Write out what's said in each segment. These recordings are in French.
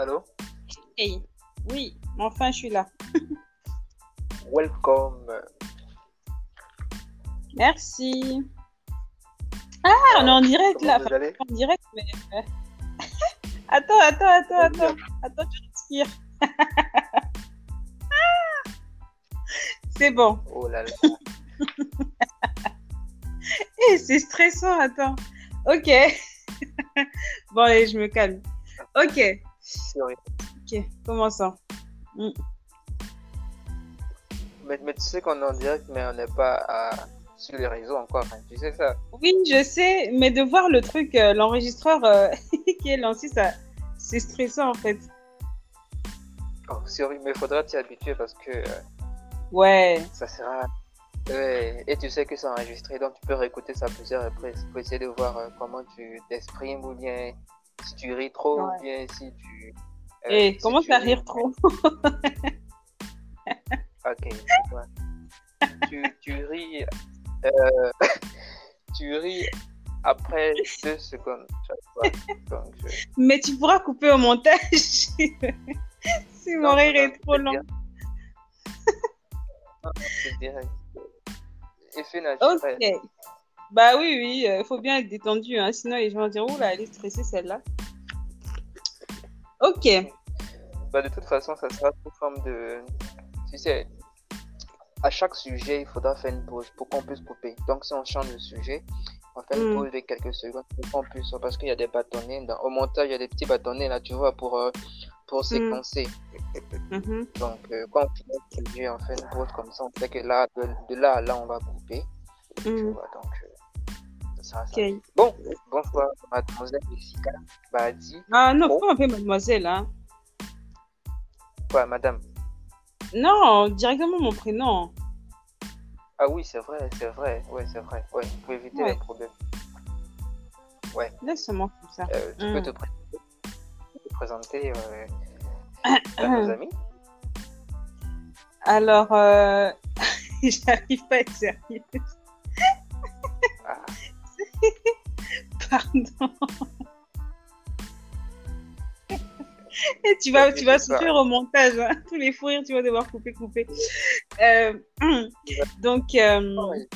Allô? Hey, oui, enfin je suis là. Welcome. Merci. Ah, on est en direct là. Allez? En direct, mais. euh, attends, attends, attends, attends. Attends, tu respires. C'est bon. Oh là là. Eh, c'est stressant, attends. Ok. bon, allez, je me calme. Ok, Ok, commençons. Mm. Mais, mais tu sais qu'on est en direct, mais on n'est pas à- sur les réseaux encore. hein. Tu sais ça Oui, je sais, mais de voir le truc, euh, l'enregistreur euh, qui est lancé, ça, c'est stressant en fait. Oh, mais il faudra t'y habituer parce que euh, Ouais, ça sera. Ouais, Et tu sais que c'est enregistré, donc tu peux réécouter ça plusieurs reprises pour essayer de voir comment tu t'exprimes ou bien si tu ris trop Ouais. ou bien si tu. euh, et si comment tu ris. rire trop Ok, tu, tu ris. euh, tu ris après deux secondes. Donc, je- Mais tu pourras couper au montage si mon rire est trop long. direct. Non, non, c'est direct. Effet Ok. naturel. Bah oui, oui, il faut bien être détendu, hein, sinon les gens vont dire, oula, elle est stressée celle-là. Ok, Bah, de toute façon, ça sera sous forme de. Tu sais, à chaque sujet, il faudra faire une pause pour qu'on puisse couper. Donc, si on change de sujet, on fait une Mm. pause de quelques secondes pour qu'on puisse. Parce qu'il y a des bâtonnets. Dans... Au montage, il y a des petits bâtonnets là, tu vois, pour, euh, pour séquencer. Mhm. Donc, euh, quand on finit le sujet, on fait une pause comme ça. On sait que là, de, de là à là, on va couper. Tu Mhm. vois, donc, euh, ça ça. Bon, bonsoir, mademoiselle Jessica. Bah, dis, Ah non, faut pas mademoiselle, hein? quoi, madame? Non, directement mon prénom. Ah oui, c'est vrai, c'est vrai. Ouais, c'est vrai. Ouais, pour éviter Ouais. les problèmes. Laisse-moi comme ça. Euh, tu Mm. peux te présenter, te présenter euh, à nos amis? Alors, euh... j'arrive pas à être sérieuse. Ah, Pardon. Et tu vas, tu vas souffrir au montage. hein. Tous les fous rires, tu vas devoir couper, couper. Euh, donc, euh, ouais.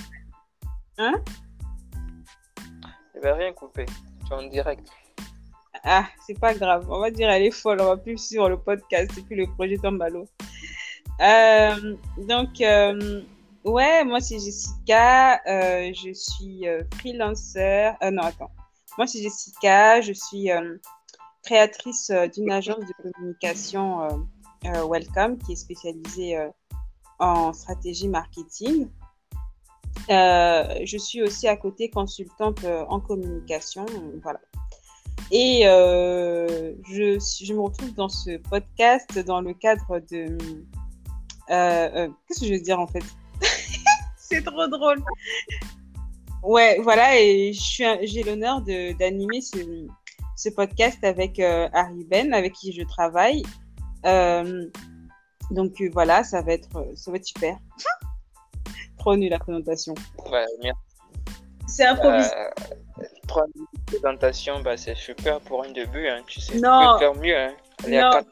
Hein? Je vais rien couper. Tu es en direct. ah, c'est pas grave. On va dire elle est folle. On va plus sur le podcast et puis le projet tombe à l'eau. Euh, donc, euh, ouais, moi c'est Jessica. euh, je suis euh. Euh, non, attends. Moi c'est Jessica. Je suis euh, créatrice d'une agence de communication Welcome qui est spécialisée en stratégie marketing. Je suis aussi à côté consultante en communication, voilà. Et je, me retrouve dans ce podcast dans le cadre de... Qu'est-ce que je veux dire en fait? C'est trop drôle. Ouais, voilà, et je suis un- j'ai l'honneur de- d'animer ce, ce podcast avec euh, Harry Ben, avec qui je travaille. Euh, donc euh, voilà, ça va être, ça va être super. Trop nul la présentation. Ouais, merci. C'est improvisé. Euh, trois minutes de présentation, bah, c'est super pour un début. Hein. Tu sais, Non. tu peux faire mieux. Hein. Non. à 4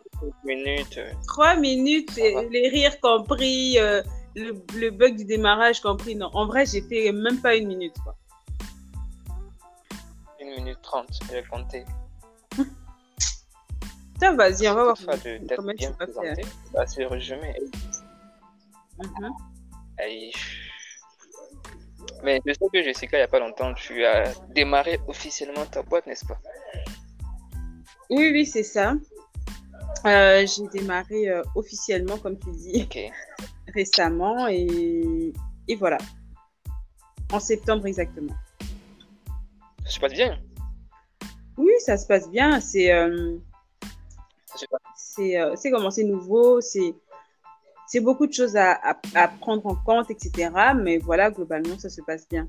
minutes. euh, Trois minutes, et les rires compris, euh, le, le bug du démarrage compris. Non, en vrai, j'ai fait même pas une minute. Quoi. 1 minute 30, je vais compter. Tiens, vas-y, on va voir. Comment tu bien vas faire. bah, c'est. Aïe. Mais je sais que Jessica, il n'y a pas longtemps, tu as démarré officiellement ta boîte, n'est-ce pas? Oui, oui, c'est ça. Euh, j'ai démarré euh, officiellement, comme tu dis, Ok. récemment et, et voilà. En septembre exactement. Ça se passe bien. Oui, ça se passe bien. C'est euh, c'est euh, c'est comment? C'est nouveau, c'est c'est beaucoup de choses à, à, à prendre en compte, etc. Mais voilà, globalement, ça se passe bien.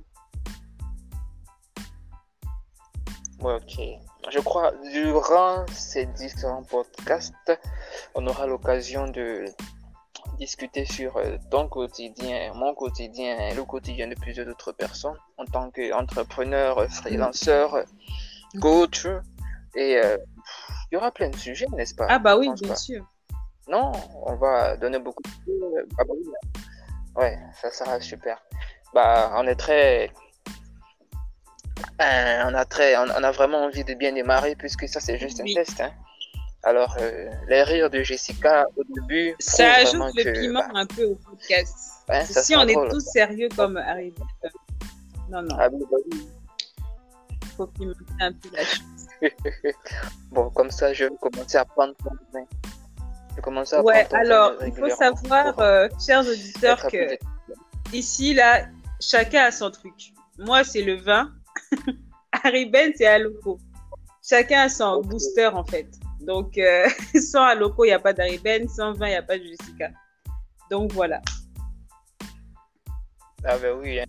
Ouais, ok. Je crois, durant ces différents podcasts, on aura l'occasion de discuter sur euh, ton quotidien, mon quotidien, le quotidien de plusieurs autres personnes en tant qu'entrepreneur, freelanceur, coach et euh, Il y aura plein de sujets, n'est-ce pas? Ah bah oui, bien pas. sûr. Non, on va donner beaucoup de... Ah bah oui. Ouais, ça sera super. Bah, on est très... Euh, on, a très... on on a vraiment envie de bien démarrer puisque ça, c'est juste Oui. un test. hein. Alors, euh, les rires de Jessica au début... Ça ajoute le que, piment bah, un peu au podcast. ouais, si on est drôle. tous sérieux comme Harry Potter, non, non, Ah oui, bah oui. faut pimenter un peu la chose. Bon, comme ça, je vais commencer à prendre ton vin. Je vais commencer à Ouais, prendre ton vin alors, il faut savoir, euh, chers auditeurs, que ici, là, chacun a son truc. Moi, c'est le vin. Harry Ben, c'est Aloco. Chacun a son booster, en fait. Donc, euh, sans Aloco, il n'y a pas d'Harry Ben. Sans vin, il n'y a pas de Jessica. Donc, voilà. Ah ben oui. hein.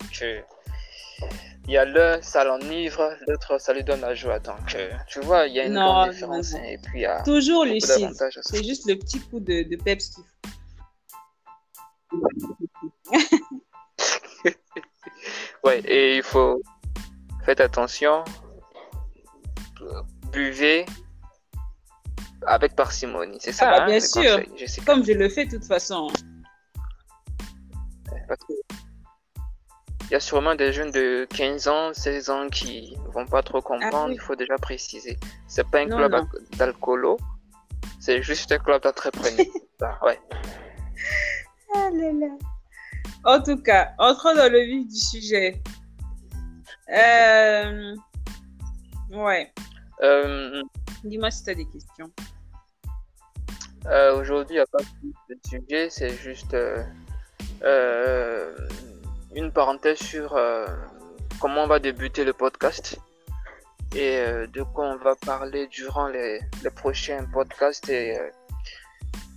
Donc, euh, il y a l'un, ça l'enivre, l'autre, ça lui donne la joie. Donc, euh, tu vois, il y a une Non, grande différence. non. hein, et puis, il y a Toujours lucide. C'est juste le petit coup de, de peps qu'il faut. Ouais, et il faut... Faites attention. Buvez avec parcimonie. C'est ça, Ah bah, hein, bien sûr. Comme je le fais de toute façon. Il y a sûrement des jeunes de 15 ans, 16 ans qui ne vont pas trop comprendre. Ah oui. Il faut déjà préciser. C'est pas un Non, club d'alcoolo, c'est juste un club d'entrepreneurs. Ah, ouais. Ah là là. En tout cas, entrons dans le vif du sujet. Euh... Ouais. Euh, Dis-moi si tu as des questions. Euh, Aujourd'hui, il n'y a pas de sujet, c'est juste euh, euh, une parenthèse sur comment on va débuter le podcast et de quoi on va parler durant les, les prochains podcasts et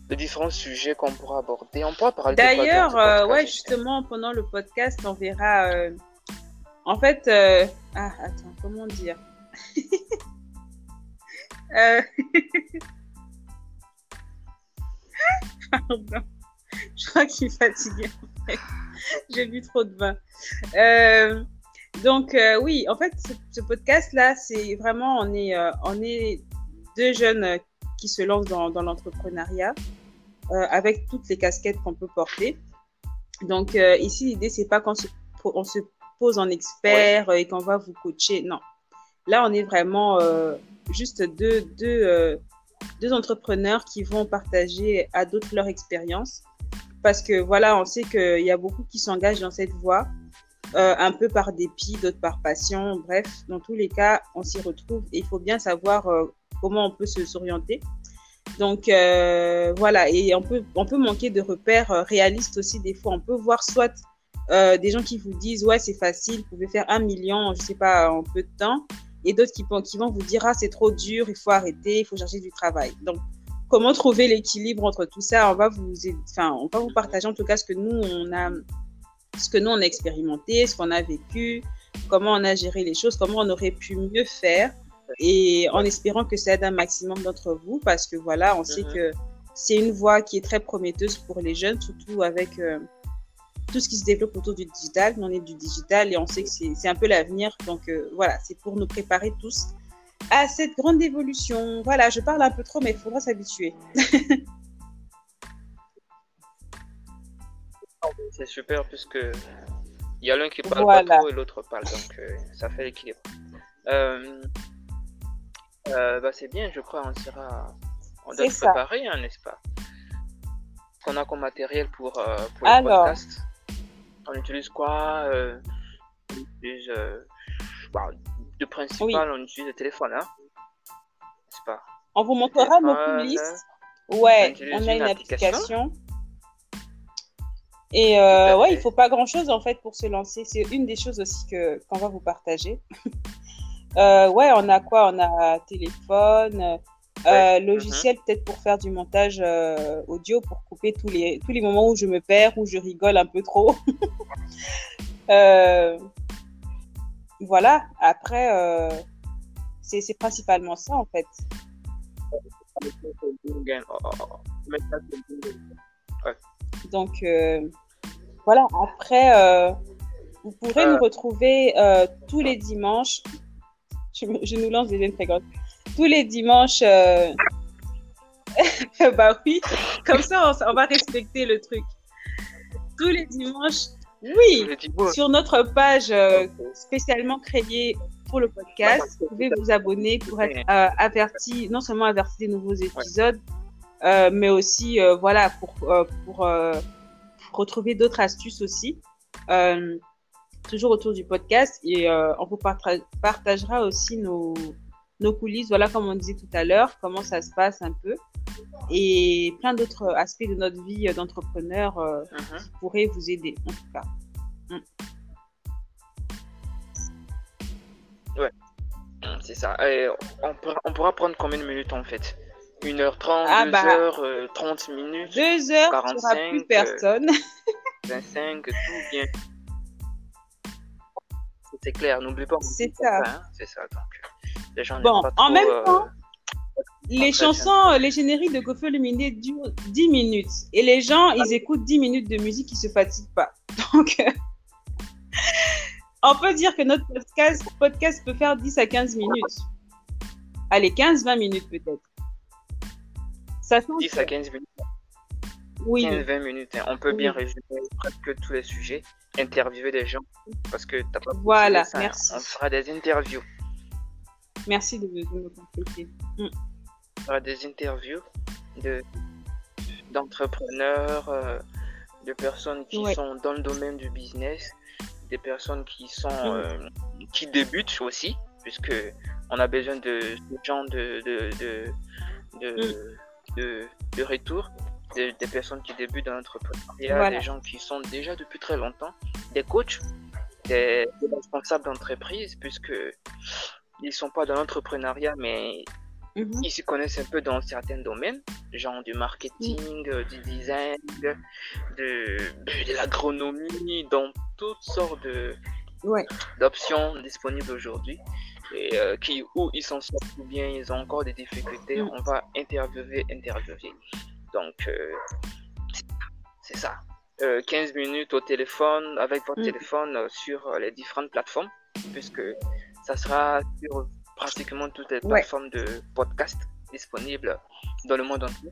de différents sujets qu'on pourra aborder. On pourra parler D'ailleurs, euh, ouais, justement, pendant le podcast, on verra. euh, En fait, euh, ah, attends, comment dire? Pardon, je crois qu'il est fatigué. en fait. J'ai bu trop de vin. Euh, Donc euh, oui, en fait, ce, ce podcast-là, c'est vraiment, on est, euh, on est deux jeunes qui se lancent dans, dans l'entrepreneuriat avec toutes les casquettes qu'on peut porter. Donc ici, l'idée, c'est pas qu'on se, on se pose en expert et qu'on va vous coacher. Non. Là, on est vraiment juste deux, deux, deux entrepreneurs qui vont partager à d'autres leur expérience. Parce que voilà, on sait qu'il y a beaucoup qui s'engagent dans cette voie, euh, un peu par dépit, d'autres par passion. Bref, dans tous les cas, on s'y retrouve et il faut bien savoir euh, comment on peut se s'orienter. Donc euh, voilà, et on peut, on peut manquer de repères réalistes aussi des fois. On peut voir soit des gens qui vous disent ouais c'est facile, vous pouvez faire un million, je sais pas, en peu de temps, et d'autres qui, qui vont vous dire ah c'est trop dur, il faut arrêter, il faut chercher du travail. Donc comment trouver l'équilibre entre tout ça? On va vous, enfin on va vous partager en tout cas ce que nous on a, ce que nous on a expérimenté, ce qu'on a vécu, comment on a géré les choses, comment on aurait pu mieux faire et en espérant que ça aide un maximum d'entre vous parce que voilà, on sait Mhm. que c'est une voie qui est très prometteuse pour les jeunes, surtout avec euh, tout ce qui se développe autour du digital. Nous, on est du digital et on sait que c'est c'est un peu l'avenir. Donc euh, voilà, c'est pour nous préparer tous à cette grande évolution. Voilà, je parle un peu trop, mais il faudra s'habituer. C'est super puisque il y a l'un qui parle Voilà. pas trop et l'autre parle, donc euh, ça fait l'équilibre. Euh, bah, c'est bien, je crois, on sera, on doit se préparer, hein, n'est-ce pas? Qu'on a comme matériel pour, euh, pour le Alors. podcast. On utilise quoi euh, On utilise, euh, bah, de principal, Oui. on utilise le téléphone, hein N'est-ce pas On vous montrera nos coulisses. Ouais, on a une application. application. Et euh, ouais, il faut pas grand chose en fait pour se lancer. C'est une des choses aussi que qu'on va vous partager. Euh, ouais, on a quoi? On a téléphone, euh, Ouais. logiciel peut-être pour faire du montage euh, audio pour couper tous les tous les moments où je me perds, où je rigole un peu trop. Euh, voilà. Après, euh, c'est c'est principalement ça en fait. Donc euh, voilà, après, euh, vous pourrez Euh. nous retrouver euh, tous les dimanches. Je, je nous lance des fréquentes. Tous les dimanches. euh, bah oui, comme ça, on, on va respecter le truc. Tous les dimanches. Oui, sur notre page euh, spécialement créée pour le podcast, vous pouvez vous abonner pour être euh, averti, non seulement averti des nouveaux épisodes, mais aussi voilà pour pour, pour retrouver d'autres astuces aussi. Toujours autour du podcast et euh, on vous partagera aussi nos nos coulisses, voilà comme on disait tout à l'heure, comment ça se passe un peu et plein d'autres aspects de notre vie d'entrepreneur euh, mhm. qui pourraient vous aider en tout cas. C'est ça. Et on, pourra, on pourra prendre combien de minutes en fait? 1h30, Ah, bah. 2h, 30 minutes, Deux heures, tu n'auras 45, plus personne. 25, tout bien. C'est clair, n'oublie pas. C'est ça. hein, C'est ça. Donc, euh, les gens Bon, pas en trop, même euh, temps, Les chansons, les génériques de Gofeu Luminé durent 10 minutes. Et les gens, ils écoutent 10 minutes de musique, ils se fatiguent pas. Donc, euh, on peut dire que notre podcast, podcast peut faire 10 à 15 minutes. Allez, 15-20 minutes peut-être. Sachant 10 que- à 15 minutes, oui, 15-20 minutes. hein. On peut Oui. bien résumer presque tous les sujets, interviewer des gens, parce que t'as pas Voilà, ça, hein. merci. On fera des interviews. Merci de, de me compléter. On fera des interviews de d'entrepreneurs, euh, de personnes qui Ouais. sont dans le domaine du business, des personnes qui sont Mhm. euh, qui débutent aussi, puisque on a besoin de ce genre de de de de, Mm. de, de retour, des, des personnes qui débutent dans l'entrepreneuriat, Voilà. des gens qui sont déjà depuis très longtemps, des coachs, des, des responsables d'entreprise, puisque ils sont pas dans l'entrepreneuriat, mais Mhm. ils s'y connaissent un peu dans certains domaines, genre du marketing, euh, du design, de, de l'agronomie, dans toutes sortes de, Ouais. d'options disponibles aujourd'hui. Et euh, qui, où ils s'en sortent ou bien ils ont encore des difficultés, Mm. on va interviewer, interviewer. Donc, euh, c'est ça. Euh, 15 minutes au téléphone, avec votre Mm. téléphone euh, sur les différentes plateformes, puisque ça sera sur pratiquement toutes les Ouais. plateformes de podcast disponibles dans le monde entier.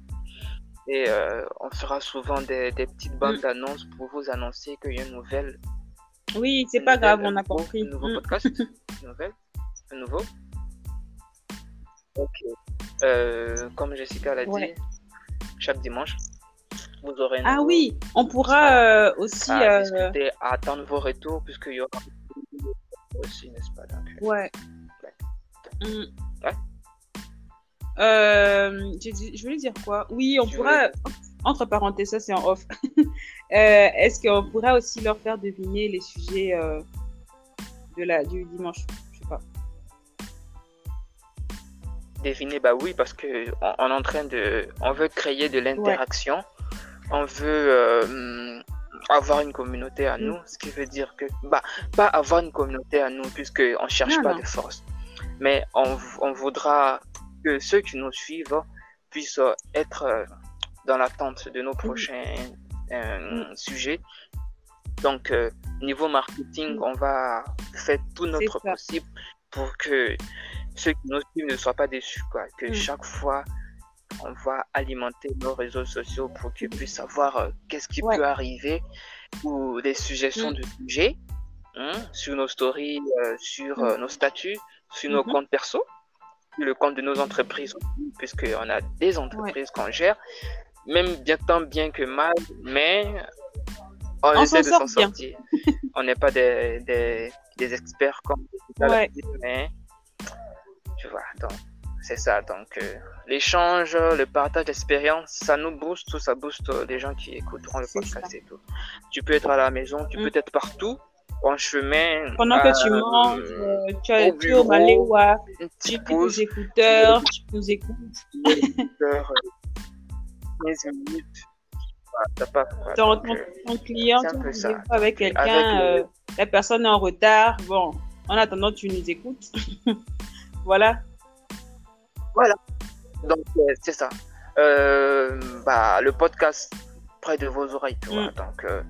Et euh, on fera souvent des, des petites bandes Mm. d'annonces pour vous annoncer qu'il y a une nouvelle Oui, c'est pas grave, on a compris. Un nouveau Mm. podcast Une nouvelle Un nouveau Ok. Euh, comme Jessica l'a Ouais. dit, chaque dimanche, vous aurez Ah nouveau oui, on pourra euh, aussi. à discuter, à attendre vos retours, puisqu'il y aura aussi, n'est-ce pas? Donc, euh, Ouais. Ouais. Mm. Ouais. Euh, dit- je voulais dire quoi? Oui, on Tu pourra, entre parenthèses, ça c'est en off. Euh, Est-ce qu'on pourra aussi leur faire deviner les sujets euh, de la, du dimanche? Je sais pas. Deviner, bah oui, parce que on, on est en train de, on veut créer de l'interaction, on veut avoir une communauté à Mm. nous, ce qui veut dire que, bah, pas avoir une communauté à nous, puisque on cherche Non, pas non. de force, mais on, on voudra que ceux qui nous suivent puissent euh, être euh, dans l'attente de nos prochains euh, sujets. Donc, euh, niveau marketing, Mm. on va faire tout notre possible pour que ceux qui nous suivent ne soient pas déçus. Quoi. Que Mm. chaque fois, on va alimenter nos réseaux sociaux pour qu'ils puissent savoir euh, qu'est-ce qui Ouais. peut arriver ou des suggestions Mm. de sujets hein, sur nos stories, euh, sur Mm. euh, nos statuts, sur nos Mhm. comptes perso, sur le compte de nos entreprises, puisqu'on a des entreprises qu'on gère, même bien tant bien que mal, mais on, On essaie de s'en sortir. on n'est pas des, des, des experts comme Ouais. mais tu vois, donc c'est ça. Donc euh, l'échange, le partage d'expérience, ça nous booste, ça booste euh, les gens qui écouteront le podcast ça. et tout. Tu peux être à la maison, tu Mm. peux être partout, en chemin. Pendant que tu euh, manges, euh, tu as tu au Maléwa, tu écoutes tes écouteurs, tu nous écoutes. heure, euh, 15 minutes. Passe, quoi. Ton, client, tu avec quelqu'un, le- la personne est en retard. Bon, en attendant, tu nous écoutes. voilà. Donc, euh, c'est ça. Euh, bah, le podcast près de vos oreilles, tu vois. Mm. Donc, euh,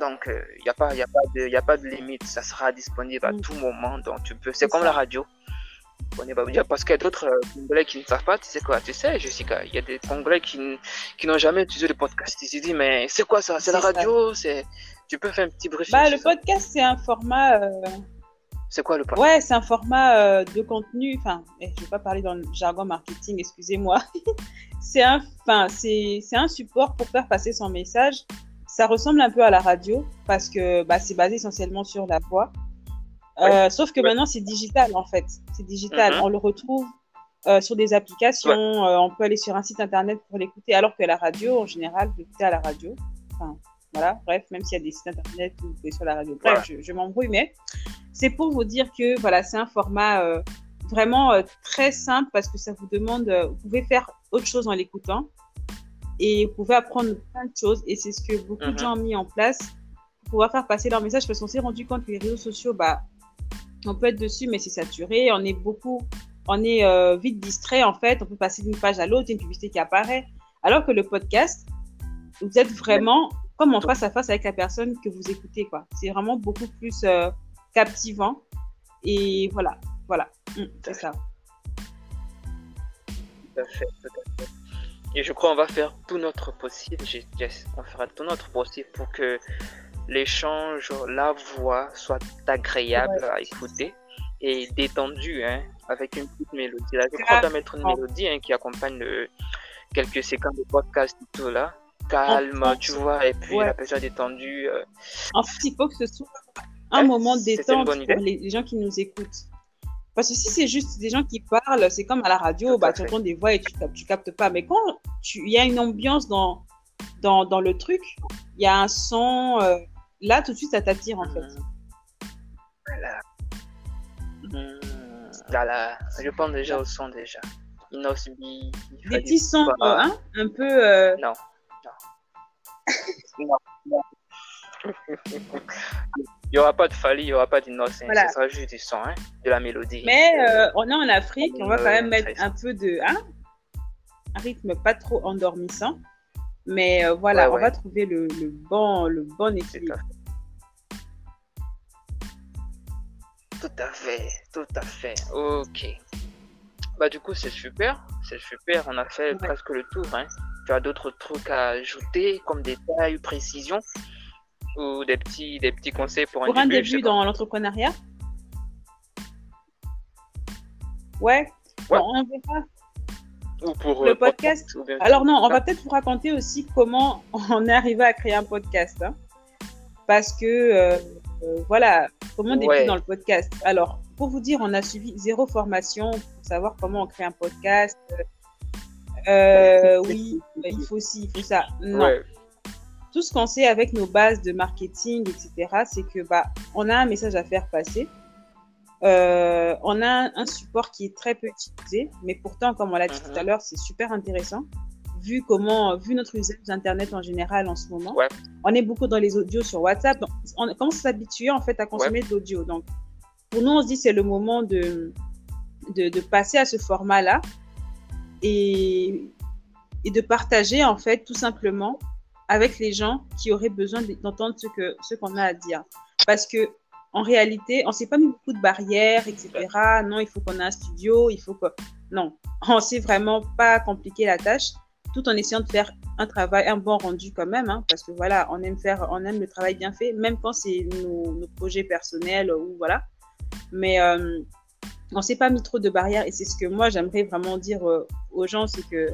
donc, il n'y a pas, y a pas de, y a pas de limite. Ça sera disponible à Mm. tout moment. Donc, tu peux. C'est comme ça. la radio. On est pas dire parce qu'il y a d'autres euh, Congolais qui ne savent pas, tu sais quoi, tu sais, Jessica, il y a des Congolais qui, qui n'ont jamais utilisé le podcast. Ils se disent, mais c'est quoi ça? C'est la radio C'est Tu peux faire un petit briefing Bah, le podcast, c'est un format. C'est quoi le podcast Ouais, c'est un format euh, de contenu. Enfin, eh, je ne vais pas parler dans le jargon marketing, excusez-moi. c'est un, enfin, c'est un support pour faire passer son message. Ça ressemble un peu à la radio parce que bah, c'est basé essentiellement sur la voix. Euh, sauf que maintenant, c'est digital, en fait. C'est digital. Mhm. On le retrouve euh, sur des applications. On peut aller sur un site internet pour l'écouter, alors que la radio, en général, vous l'écoutez à la radio. Enfin, voilà, bref, même s'il y a des sites internet où vous pouvez sur la radio. Bref, je, m'embrouille, mais c'est pour vous dire que voilà, c'est un format vraiment très simple parce que ça vous demande, vous pouvez faire autre chose en l'écoutant et vous pouvez apprendre plein de choses. Et c'est ce que beaucoup de mhm. gens ont mis en place pour pouvoir faire passer leur message parce qu'on s'est rendu compte que les réseaux sociaux, bah, on peut être dessus, mais c'est saturé. On est beaucoup, on est euh, vite distrait en fait. On peut passer d'une page à l'autre, une publicité qui apparaît. Alors que le podcast, vous êtes vraiment comme en face à face avec la personne que vous écoutez, quoi. C'est vraiment beaucoup plus euh, captivant. Et voilà, voilà, hum, c'est ça. Tout à fait, tout à fait. Et je crois qu'on va faire tout notre possible, on fera tout notre possible pour que l'échange, la voix soit agréable à écouter et détendue, hein, avec une petite mélodie. Là, je crois mettre une mélodie hein, qui accompagne quelques séquences de podcast et tout là. Calme, tu vois, et puis la personne détendue. Euh... En fait, il faut que ce soit un moment de détente pour les, gens qui nous écoutent. Parce que si c'est juste des gens qui parlent, c'est comme à la radio, bah, tu entends des voix et tu captes, tu captes pas. Mais quand il y a une ambiance dans, dans, dans le truc, il y a un son, euh, là, tout de suite, ça t'attire en fait. Voilà. Voilà. Je pense déjà au son déjà. Inosbi. Des petits sons, euh, hein, un peu. Euh... Non. Non. non. il n'y aura pas de Fali, il n'y aura pas d'innocence. Voilà. Ce sera juste du son, hein, de la mélodie. Mais euh, on est en Afrique, on va quand même mettre un peu de. Hein, un rythme pas trop endormissant. Mais euh, voilà, on va trouver le, le, bon, le bon équilibre. Tout à fait, tout à fait. Ok. Bah du coup c'est super, c'est super. On a fait presque le tour. Hein. Tu as d'autres trucs à ajouter comme détails précisions? Ou des petits, des petits conseils pour un pour début, un début dans l'entrepreneuriat? Ouais. on verra pour le euh, podcast. Alors non, on va peut-être vous raconter aussi comment on est arrivé à créer un podcast. Hein. Parce que, euh, euh, voilà, comment on débute dans le podcast. Alors, pour vous dire, on a suivi zéro formation pour savoir comment on crée un podcast. oui, il faut aussi, il faut ça. Non. Tout ce qu'on sait avec nos bases de marketing, etc., c'est que bah, on a un message à faire passer. Euh, on a un, support qui est très peu utilisé, mais pourtant, comme on l'a dit tout à mhm. l'heure, c'est super intéressant. Vu comment, vu notre usage d'Internet en général en ce moment, on est beaucoup dans les audios sur WhatsApp. on commence à s'habituer en fait à consommer de l'audio. Donc, pour nous, on se dit c'est le moment de, de, passer à ce format-là et, et de partager en fait tout simplement avec les gens qui auraient besoin d'entendre ce que ce qu'on a à dire. Parce que en réalité, on s'est pas mis beaucoup de barrières, etc. Non, il faut qu'on ait un studio, il faut que... Non, on s'est vraiment pas compliqué la tâche, tout en essayant de faire un travail, un bon rendu quand même, hein, parce que voilà, on aime faire, on aime le travail bien fait, même quand c'est nos, nos, projets personnels ou voilà. Mais euh, on s'est pas mis trop de barrières et c'est ce que moi j'aimerais vraiment dire euh, aux gens, c'est que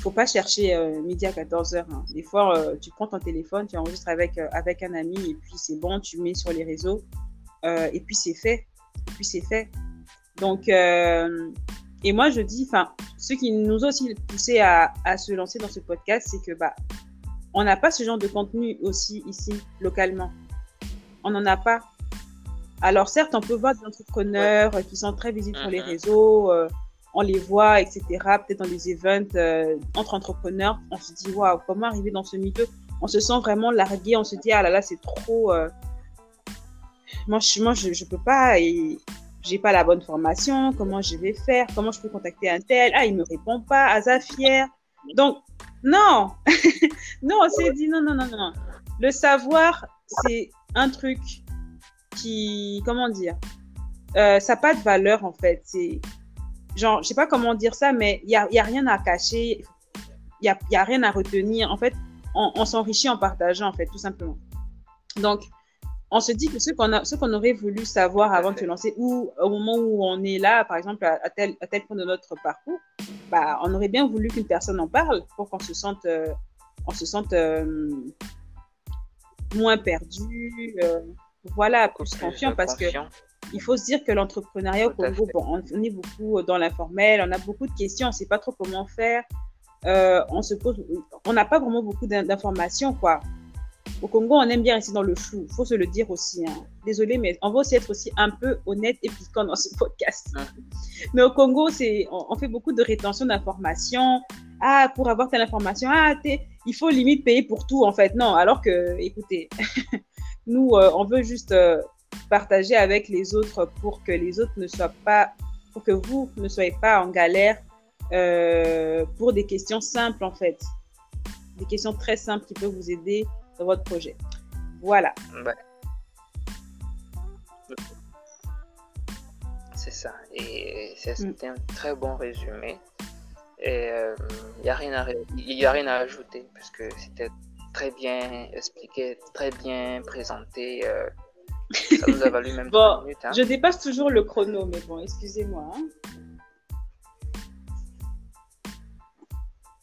faut pas chercher euh, midi à 14h. Hein. Des fois, euh, tu prends ton téléphone, tu enregistres avec, euh, avec un ami et puis c'est bon, tu mets sur les réseaux et puis c'est fait. Et puis c'est fait. Donc, et moi je dis, enfin, ce qui nous a aussi poussé à, à se lancer dans ce podcast, c'est que bah, on n'a pas ce genre de contenu aussi ici, localement. On n'en a pas. Alors certes, on peut voir des entrepreneurs qui sont très visibles sur les mm-hmm. réseaux, on les voit, etc. Peut-être dans des events euh, entre entrepreneurs, on se dit waouh, comment arriver dans ce milieu? On se sent vraiment largué, on se dit ah là là, c'est trop. Euh... Moi, je, moi, je, je peux pas et j'ai pas la bonne formation. Comment je vais faire? Comment je peux contacter un tel? Ah, il me répond pas. Asa fier. Donc non, non, on s'est dit non, non, non, non. Le savoir, c'est un truc qui, comment dire euh, ça n'a pas de valeur en fait. C'est genre, je sais pas comment dire ça, mais il n'y a, y a rien à cacher, il n'y a, y a rien à retenir. En fait, on, on s'enrichit en partageant en fait, tout simplement. Donc, on se dit que ce qu'on qu'on aurait voulu savoir avant de se lancer, ou au moment où on est là, par exemple, à, tel, à tel point de notre parcours, bah, on aurait bien voulu qu'une personne en parle pour qu'on se sente, euh, on se sente euh, moins perdu, euh, voilà, plus confiant, parce que il faut se dire que l'entrepreneuriat au Congo, bon, on, est beaucoup dans l'informel, on a beaucoup de questions, on ne sait pas trop comment faire, on se pose, on n'a pas vraiment beaucoup d'informations, quoi. Au Congo, on aime bien rester dans le flou. Il faut se le dire aussi. Hein. Désolé, mais on va aussi être aussi un peu honnête et piquant dans ce podcast. Mais au Congo, c'est, on, fait beaucoup de rétention d'informations. Ah, pour avoir telle information, ah, il faut limite payer pour tout, en fait. Non, alors que, écoutez, nous, euh, on veut juste euh, partager avec les autres pour que les autres ne soient pas, pour que vous ne soyez pas en galère euh, pour des questions simples, en fait. Des questions très simples qui peuvent vous aider votre projet. Voilà. C'est ça. Et c'est mm. un très bon résumé. Et il euh, n'y a, rien à, y a rien à ajouter parce que c'était très bien expliqué, très bien présenté. Euh, ça nous a valu même bon, minutes. Hein. Je dépasse toujours le chrono, mais bon, excusez-moi. Hein.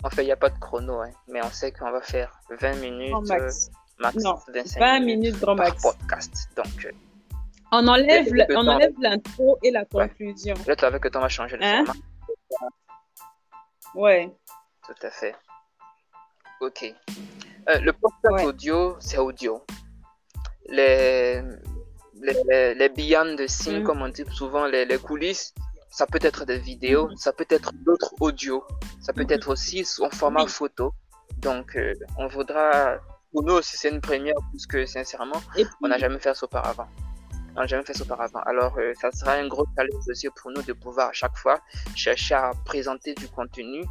En fait, il n'y a pas de chrono, hein, mais on sait qu'on va faire 20 minutes. max. Euh, max non, 20 minutes grand max. podcast. Donc, euh, on enlève, on enlève l'intro et la conclusion. Là, tu avais que tu vas changer le hein? format. Ouais. Tout à fait. Ok. Euh, le podcast audio, c'est audio. Les, les, les, de signes, mm. comme on dit souvent, les, les coulisses, ça peut être des vidéos, ça peut être d'autres audios, ça peut être aussi en format photo. Donc, euh, on voudra, pour nous aussi, c'est une première, puisque sincèrement, on n'a jamais fait ça auparavant. On n'a jamais fait ça auparavant. Alors, euh, ça sera un gros challenge aussi pour nous de pouvoir à chaque fois chercher à présenter du contenu,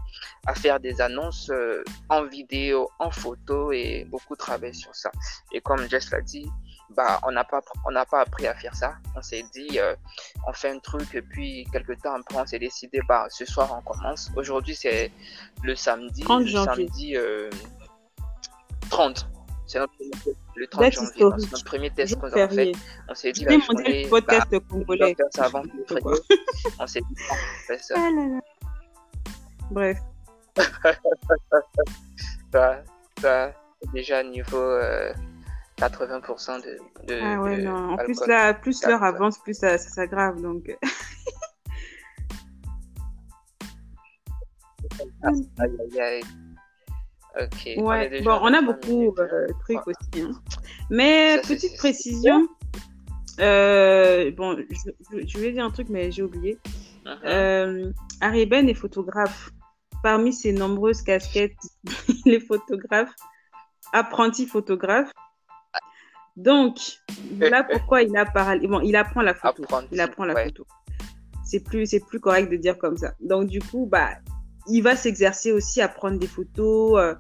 à faire des annonces euh, en vidéo, en photo et beaucoup travailler sur ça. Et comme Jess l'a dit, bah, on n'a pas, on n'a pas appris à faire ça. On s'est dit, euh, on fait un truc et puis quelques temps après, on s'est décidé, bah, ce soir, on commence. Aujourd'hui, c'est le samedi, 30 le samedi 30. Euh, c'est notre, le 30 janvier. C'est notre premier test qu'on a fait. On s'est dit, la journée, podcast bah, congolais. On ça avant On s'est dit, on fait ça. Ah là là. Bref. ça, ça, déjà niveau... Euh, 80% de, de, Ah ouais, non. En plus, là, plus l'heure avance, plus ça, ça s'aggrave. Donc. aïe, aïe, aïe. Ok. Ouais, on bon, on a beaucoup de euh, trucs aussi. Hein. Mais petite précision. Euh, bon, je, je, voulais dire un truc, mais j'ai oublié. Uh -huh. euh, est photographe. Parmi ses nombreuses casquettes, il est photographe, apprenti photographe. Donc, voilà pourquoi il, a bon, il apprend la photo. il apprend la photo. C'est plus, c'est plus correct de dire comme ça. Donc, du coup, bah, il va s'exercer aussi à prendre des photos. Euh,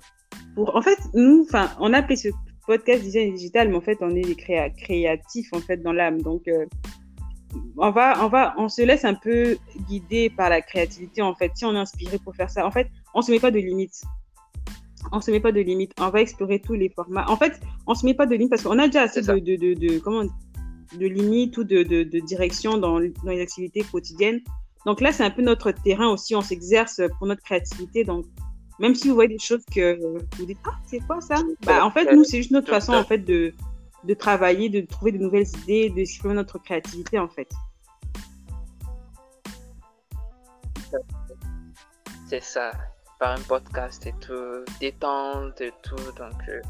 pour... En fait, nous, enfin, on a appelé ce podcast design digital, mais en fait, on est des créa créatifs, en fait, dans l'âme. Donc, euh, on va, on va, on se laisse un peu guider par la créativité, en fait. Si on est inspiré pour faire ça, en fait, on se met pas de limites on se met pas de limite. On va explorer tous les formats. En fait, on se met pas de limite parce qu'on a déjà assez de, de, de, de, comment, de limites ou de, de, direction dans, dans les activités quotidiennes. Donc là, c'est un peu notre terrain aussi. On s'exerce pour notre créativité. Donc, même si vous voyez des choses que vous dites, ah, c'est quoi ça? Bah, en fait, nous, c'est juste notre façon, en fait, de, de travailler, de trouver de nouvelles idées, d'exprimer notre créativité, en fait. C'est ça par un podcast et tout, détente et tout. Donc, euh,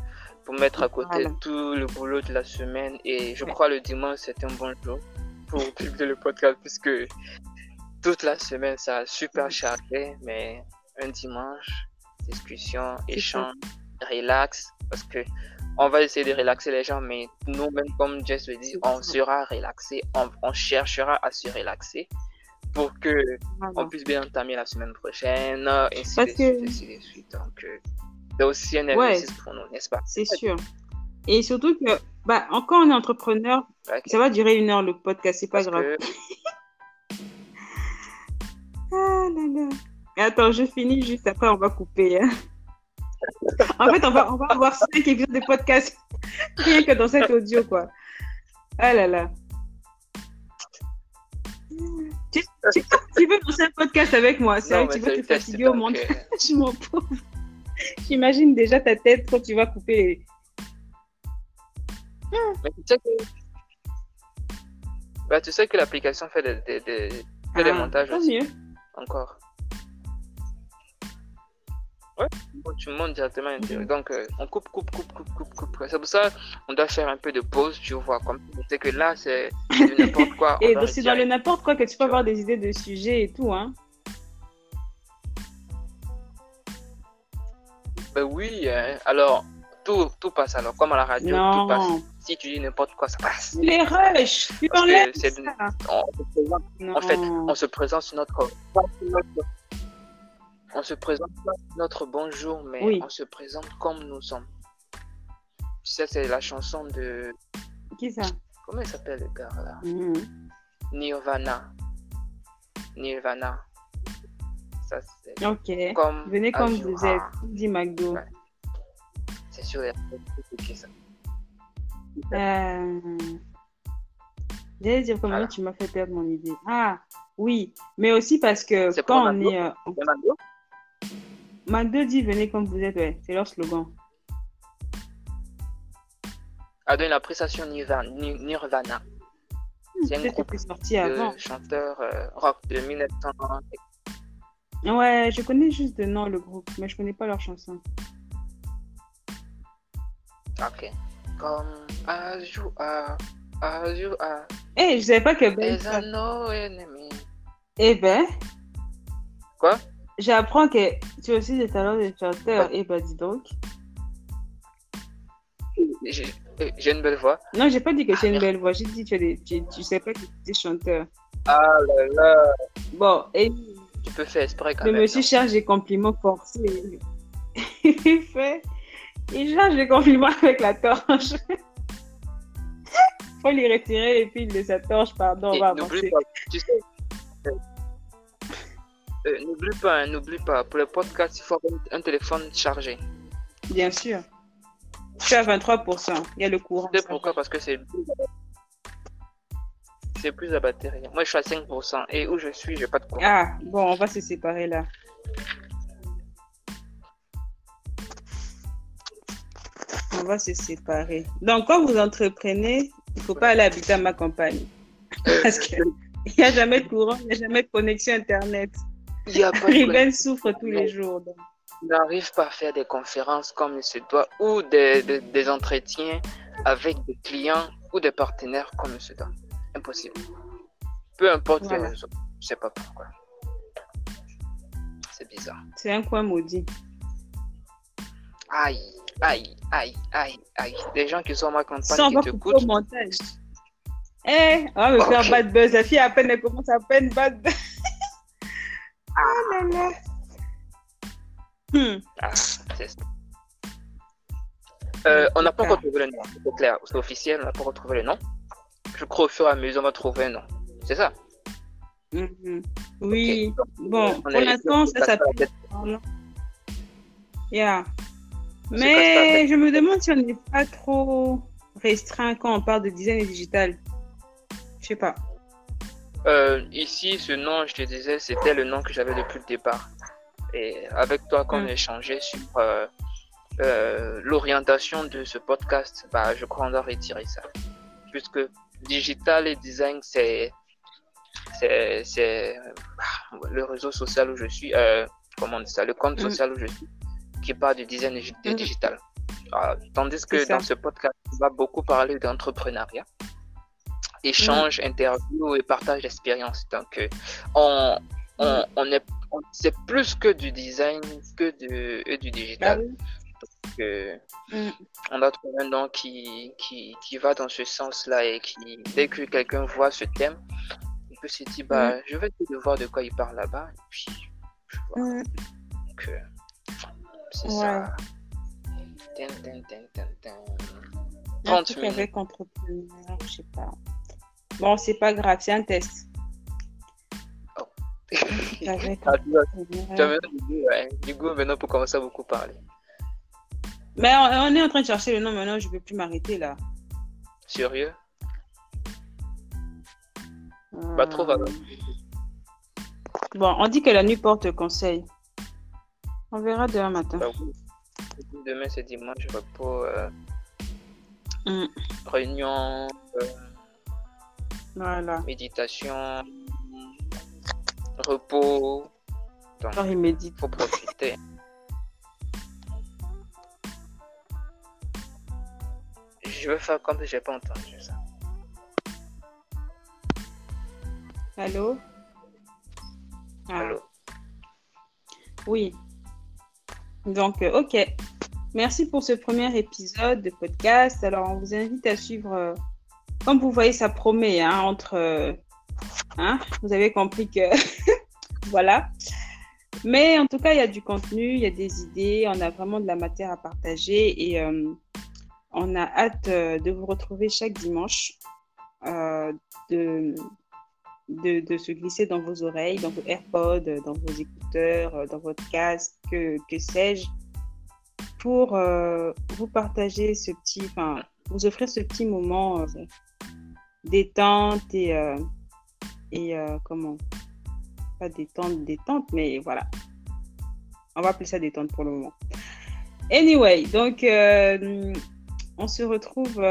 pour mettre à côté tout le boulot de la semaine. Et je crois le dimanche, c'est un bon jour pour publier le podcast puisque toute la semaine, ça a super chargé. Mais un dimanche, discussion, échange, relax. Parce que on va essayer de relaxer les gens, mais nous-mêmes, comme Jess le dit, on sera relaxé, on cherchera à se relaxer pour que on puisse bien entamer la semaine prochaine, ainsi de suite, suite. Donc, euh, c'est aussi un exercice pour nous, n'est-ce pas? C'est sûr. Et surtout que Bah, encore on est entrepreneur, Ok. ça va durer une heure le podcast, c'est pas Parce grave. que- Ah là là. Attends, je finis juste après, on va couper. hein. en fait, on va, on va avoir cinq épisodes de podcast rien que dans cet audio, quoi. Ah là là. Tu, veux lancer un podcast avec moi, c'est vrai que tu vas te fatiguer au euh, Je m'en pauvre. J'imagine déjà ta tête quand tu vas couper. Mais tu sais que, bah, tu sais que l'application fait des, des, des, fait des Ah, montages aussi, mieux. encore. Ouais, tu montes directement à l'intérieur. Donc, euh, on coupe, coupe, coupe, coupe, coupe, coupe. C'est pour ça on doit faire un peu de pause, tu vois. Comme tu que là, c'est n'importe quoi. Et c'est dans le n'importe quoi que tu peux avoir des idées de sujets et tout, hein. Ben oui, hein. alors, tout, tout passe alors. Comme à la radio, tout passe. Si tu dis n'importe quoi, ça passe. Les rushs, tu enlèves ça. On se présente. En fait, on se présente sur notre, on se présente pas notre bonjour, mais Oui. on se présente comme nous sommes. Tu sais, c'est la chanson de Qui ça? Comment il s'appelle le gars là? Mhm. Nirvana. Nirvana. Ça c'est Ok. comme Venez comme Azura. vous êtes, dit McDo. Ouais. C'est sur les ok, ça. Euh... J'allais dire comment Voilà. tu m'as fait perdre mon idée. Ah, oui, mais aussi parce que quand on est. euh, McDo dit venez comme vous êtes, ouais, c'est leur slogan. a donné la prestation Nirvana. Ni- Nirvana. C'est un groupe sorti avant. de chanteurs euh, rock de 1900. Ouais, je connais juste de nom le groupe, mais je connais pas leur chanson. Ok. Comme Azure, Azure, Eh, je savais pas que Ben. Eh ben? Quoi? J'apprends que tu as aussi des talents de chanteur. Eh ben, dis donc. J'ai euh, j'ai une belle voix. Non, j'ai pas dit que tu as une Ah, belle voix. J'ai dit que tu, tu, tu sais pas que tu es chanteur. Ah là là. Bon, et Tu peux faire exprès quand le même. monsieur non? des compliments forcés. il fait. Il cherche des compliments avec la torche. Faut lui retirer et puis il laisse sa torche, pardon, on Et va avancer. pas, tu sais. Euh, euh, n'oublie pas, n'oublie pas, pour le podcast, il faut avoir un téléphone chargé. Bien sûr. Je suis à 23%. Il y a le courant. Tu pourquoi? Parce que c'est c'est plus à batterie. Moi, je suis à 5%. Et où je suis, j'ai pas de courant. Ah, bon, on va se séparer là. On va se séparer. Donc, quand vous entreprenez, il faut pas aller habiter à ma campagne. Parce qu'il n'y a jamais de courant, il n'y a jamais de connexion Internet. Il y a pas de Riven souffre tous les jours. donc. On n'arrive pas à faire des conférences comme il se doit ou des, des, des entretiens avec des clients ou des partenaires comme il se doit. Impossible. Peu importe Voilà. les raisons. Je sais pas pourquoi. C'est bizarre. C'est un coin maudit. Aïe, aïe, aïe, aïe, aïe. Des gens qui sont à ma campagne Ça, on qui te coûtent. montage. Eh, on va me faire Ok. bad buzz. La fille à peine, elle commence à peine bad buzz. Ah là là. Hmm. Ah. Euh, on n'a pas encore trouvé le nom, c'est clair, c'est officiel, on n'a pas retrouvé le nom. Je crois au fur et à mesure, on va trouver un nom. C'est ça? Mhm. Oui. Bon, On pour l'instant, ça s'appelle. Yeah. Mais je me demande si on n'est pas trop restreint quand on parle de design et digital. Je sais pas. Euh, ici, ce nom, je te disais, c'était le nom que j'avais depuis le départ. Et avec toi, quand on Mm. a échangé sur euh, euh, l'orientation de ce podcast, bah, je crois qu'on doit retirer ça. Puisque digital et design, c'est c'est bah, le réseau social où je suis, comment on dit ça, le compte Mm. social où je suis, qui parle de design et de Mm. digital. Ah, tandis que dans ce podcast, on va beaucoup parler d'entrepreneuriat échange, interview et partage d'expérience. Donc, euh, on, on, on est, c'est plus que du design que de, et du Bah digital. oui. Que Mm. on a trouvé un nom qui, qui, qui va dans ce sens-là et qui, dès que quelqu'un voit ce thème, il peut se dire, bah, je vais essayer de voir de quoi il parle là-bas. Et puis, je vois. Donc, euh, c'est Ouais. ça. Tin, tin, tin, tin, tin. 30 minutes. avec entrepreneur, je sais pas. Bon, c'est pas grave, c'est un test. Oh. Ah, du ouais. Du coup, maintenant, pour commencer à beaucoup parler. Mais on, on est en train de chercher le nom maintenant, je peux plus m'arrêter là. Sérieux? Bah, trop Euh, alors. Bon, on dit que la nuit porte conseil. On verra demain matin. Bah oui. Demain, c'est dimanche, repos, euh, Mm. réunion, euh, Voilà. méditation, repos. Alors, il médite. faut profiter. Je vais faire comme si j'ai pas entendu ça. Allô? Ah, Allô? Oui. Donc, euh, ok. Merci pour ce premier épisode de podcast. Alors, on vous invite à suivre. Comme vous voyez, ça promet hein, entre. euh, hein, vous avez compris que. voilà. Mais en tout cas, il y a du contenu, il y a des idées, on a vraiment de la matière à partager et euh, on a hâte euh, de vous retrouver chaque dimanche, de, de, de se glisser dans vos oreilles, dans vos AirPods, dans vos écouteurs, dans votre casque, que, que sais-je, pour vous partager ce petit, enfin, vous offrir ce petit moment détente et, euh, euh, comment? Pas détente, détente, mais voilà. On va appeler ça détente pour le moment. Anyway, donc euh, on se retrouve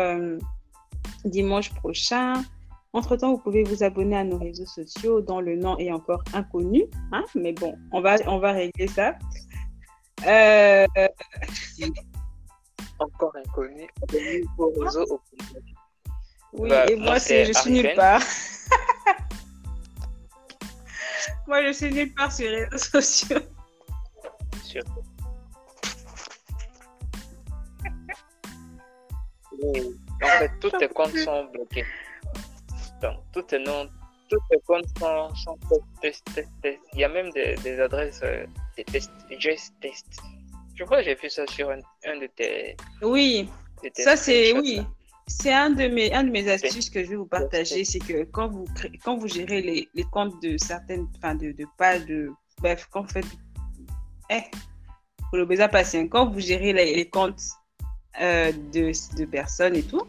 dimanche prochain. Entre-temps, vous pouvez vous abonner à nos réseaux sociaux dont le nom est encore inconnu. Hein? Mais bon, on va, régler ça. Encore inconnu. Oui, Bah, et moi, moi, c'est, je suis nulle part. moi, je suis nulle part sur les réseaux sociaux. Sûr. Oui. En fait, tous tes comptes sont bloqués. Donc, tous tes noms, tous tes comptes sont, sont test, test, test. Il y a même des, des adresses euh, des tests, just test. Je crois que j'ai vu ça sur un, un de tes. Oui, de tes Ça, c'est oui. là. C'est un de mes, un de mes astuces que je vais vous partager, c'est que quand vous, quand vous gérez les, les comptes de certaines, enfin de, de pages, de, bref, quand vous faites, eh, pour le baiser patient, quand vous gérez les, les comptes euh, de, de personnes et tout,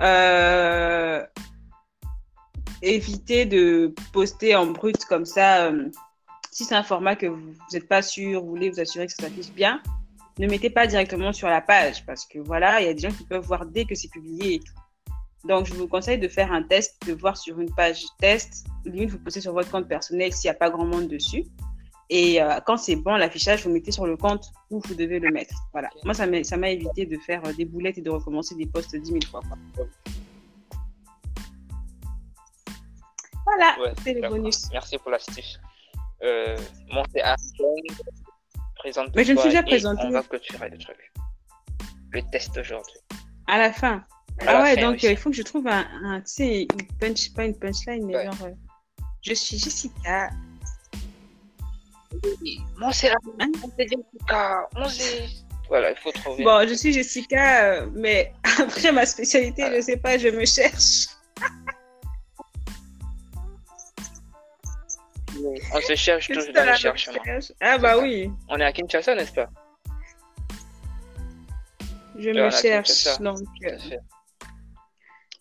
euh, évitez de poster en brut comme ça. euh, si c'est un format que vous n'êtes pas sûr, vous voulez vous assurer que ça s'affiche bien, ne mettez pas directement sur la page parce que voilà, il y a des gens qui peuvent voir dès que c'est publié et tout. Donc, je vous conseille de faire un test, de voir sur une page test, limite vous postez sur votre compte personnel s'il n'y a pas grand monde dessus. Et euh, quand c'est bon, l'affichage, vous mettez sur le compte où vous devez le mettre. Voilà. Moi, ça m'a évité de faire euh, des boulettes et de recommencer des posts 10 000 fois. quoi. Voilà, Ouais, c'est le bonus. Merci pour l'astuce. Euh, mon c'est. Présente Mais je me suis déjà présentée. On va clôturer le truc. Le test aujourd'hui. À la fin. À Ah la ouais, fin donc euh, il faut que je trouve un, un tu sais, une punch, pas une punchline, mais Ouais. genre, euh, je suis Jessica. Moi, c'est Moi, c'est Jessica. Moi, c'est. Voilà, il faut trouver. Bon, je suis Jessica, euh, mais après ma spécialité, je sais pas, je me cherche. On se cherche suis dans la recherche. Ah bah oui, On est à Kinshasa, n'est-ce pas? Je me cherche. Donc, euh,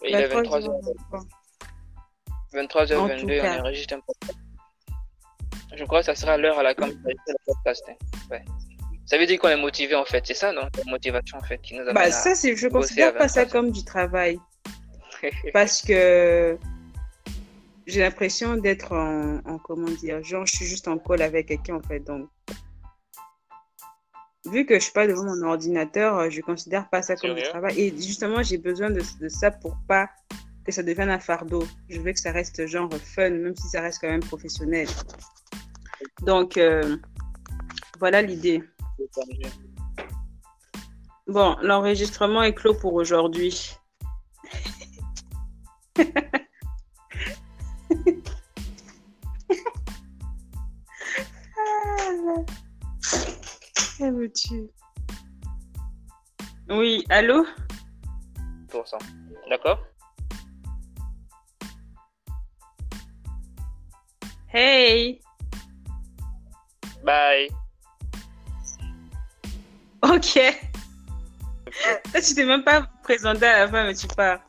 il est 23 23h22. heures. 23h22, En on enregistre un podcast. Je crois que ça sera l'heure à laquelle on va enregistrer le podcast. hein. Ouais. Ça veut dire qu'on est motivé en fait, c'est ça, non? La motivation en fait qui nous amène Bah ça, c'est, je considère pas ça 23 heures. comme du travail. parce que j'ai l'impression d'être en, en- comment dire, genre je suis juste en call avec quelqu'un en fait. Donc, vu que je suis pas devant mon ordinateur, euh, je considère pas ça comme du travail. Et justement, j'ai besoin de, de ça pour pas que ça devienne un fardeau. Je veux que ça reste genre fun, même si ça reste quand même professionnel. Donc, euh, voilà l'idée. Bon, l'enregistrement est clos pour aujourd'hui. Elle me tue. Oui, allô? 1000%. D'accord Hey Bye Ok. tu t'es même pas présenté à la fin, mais tu pars.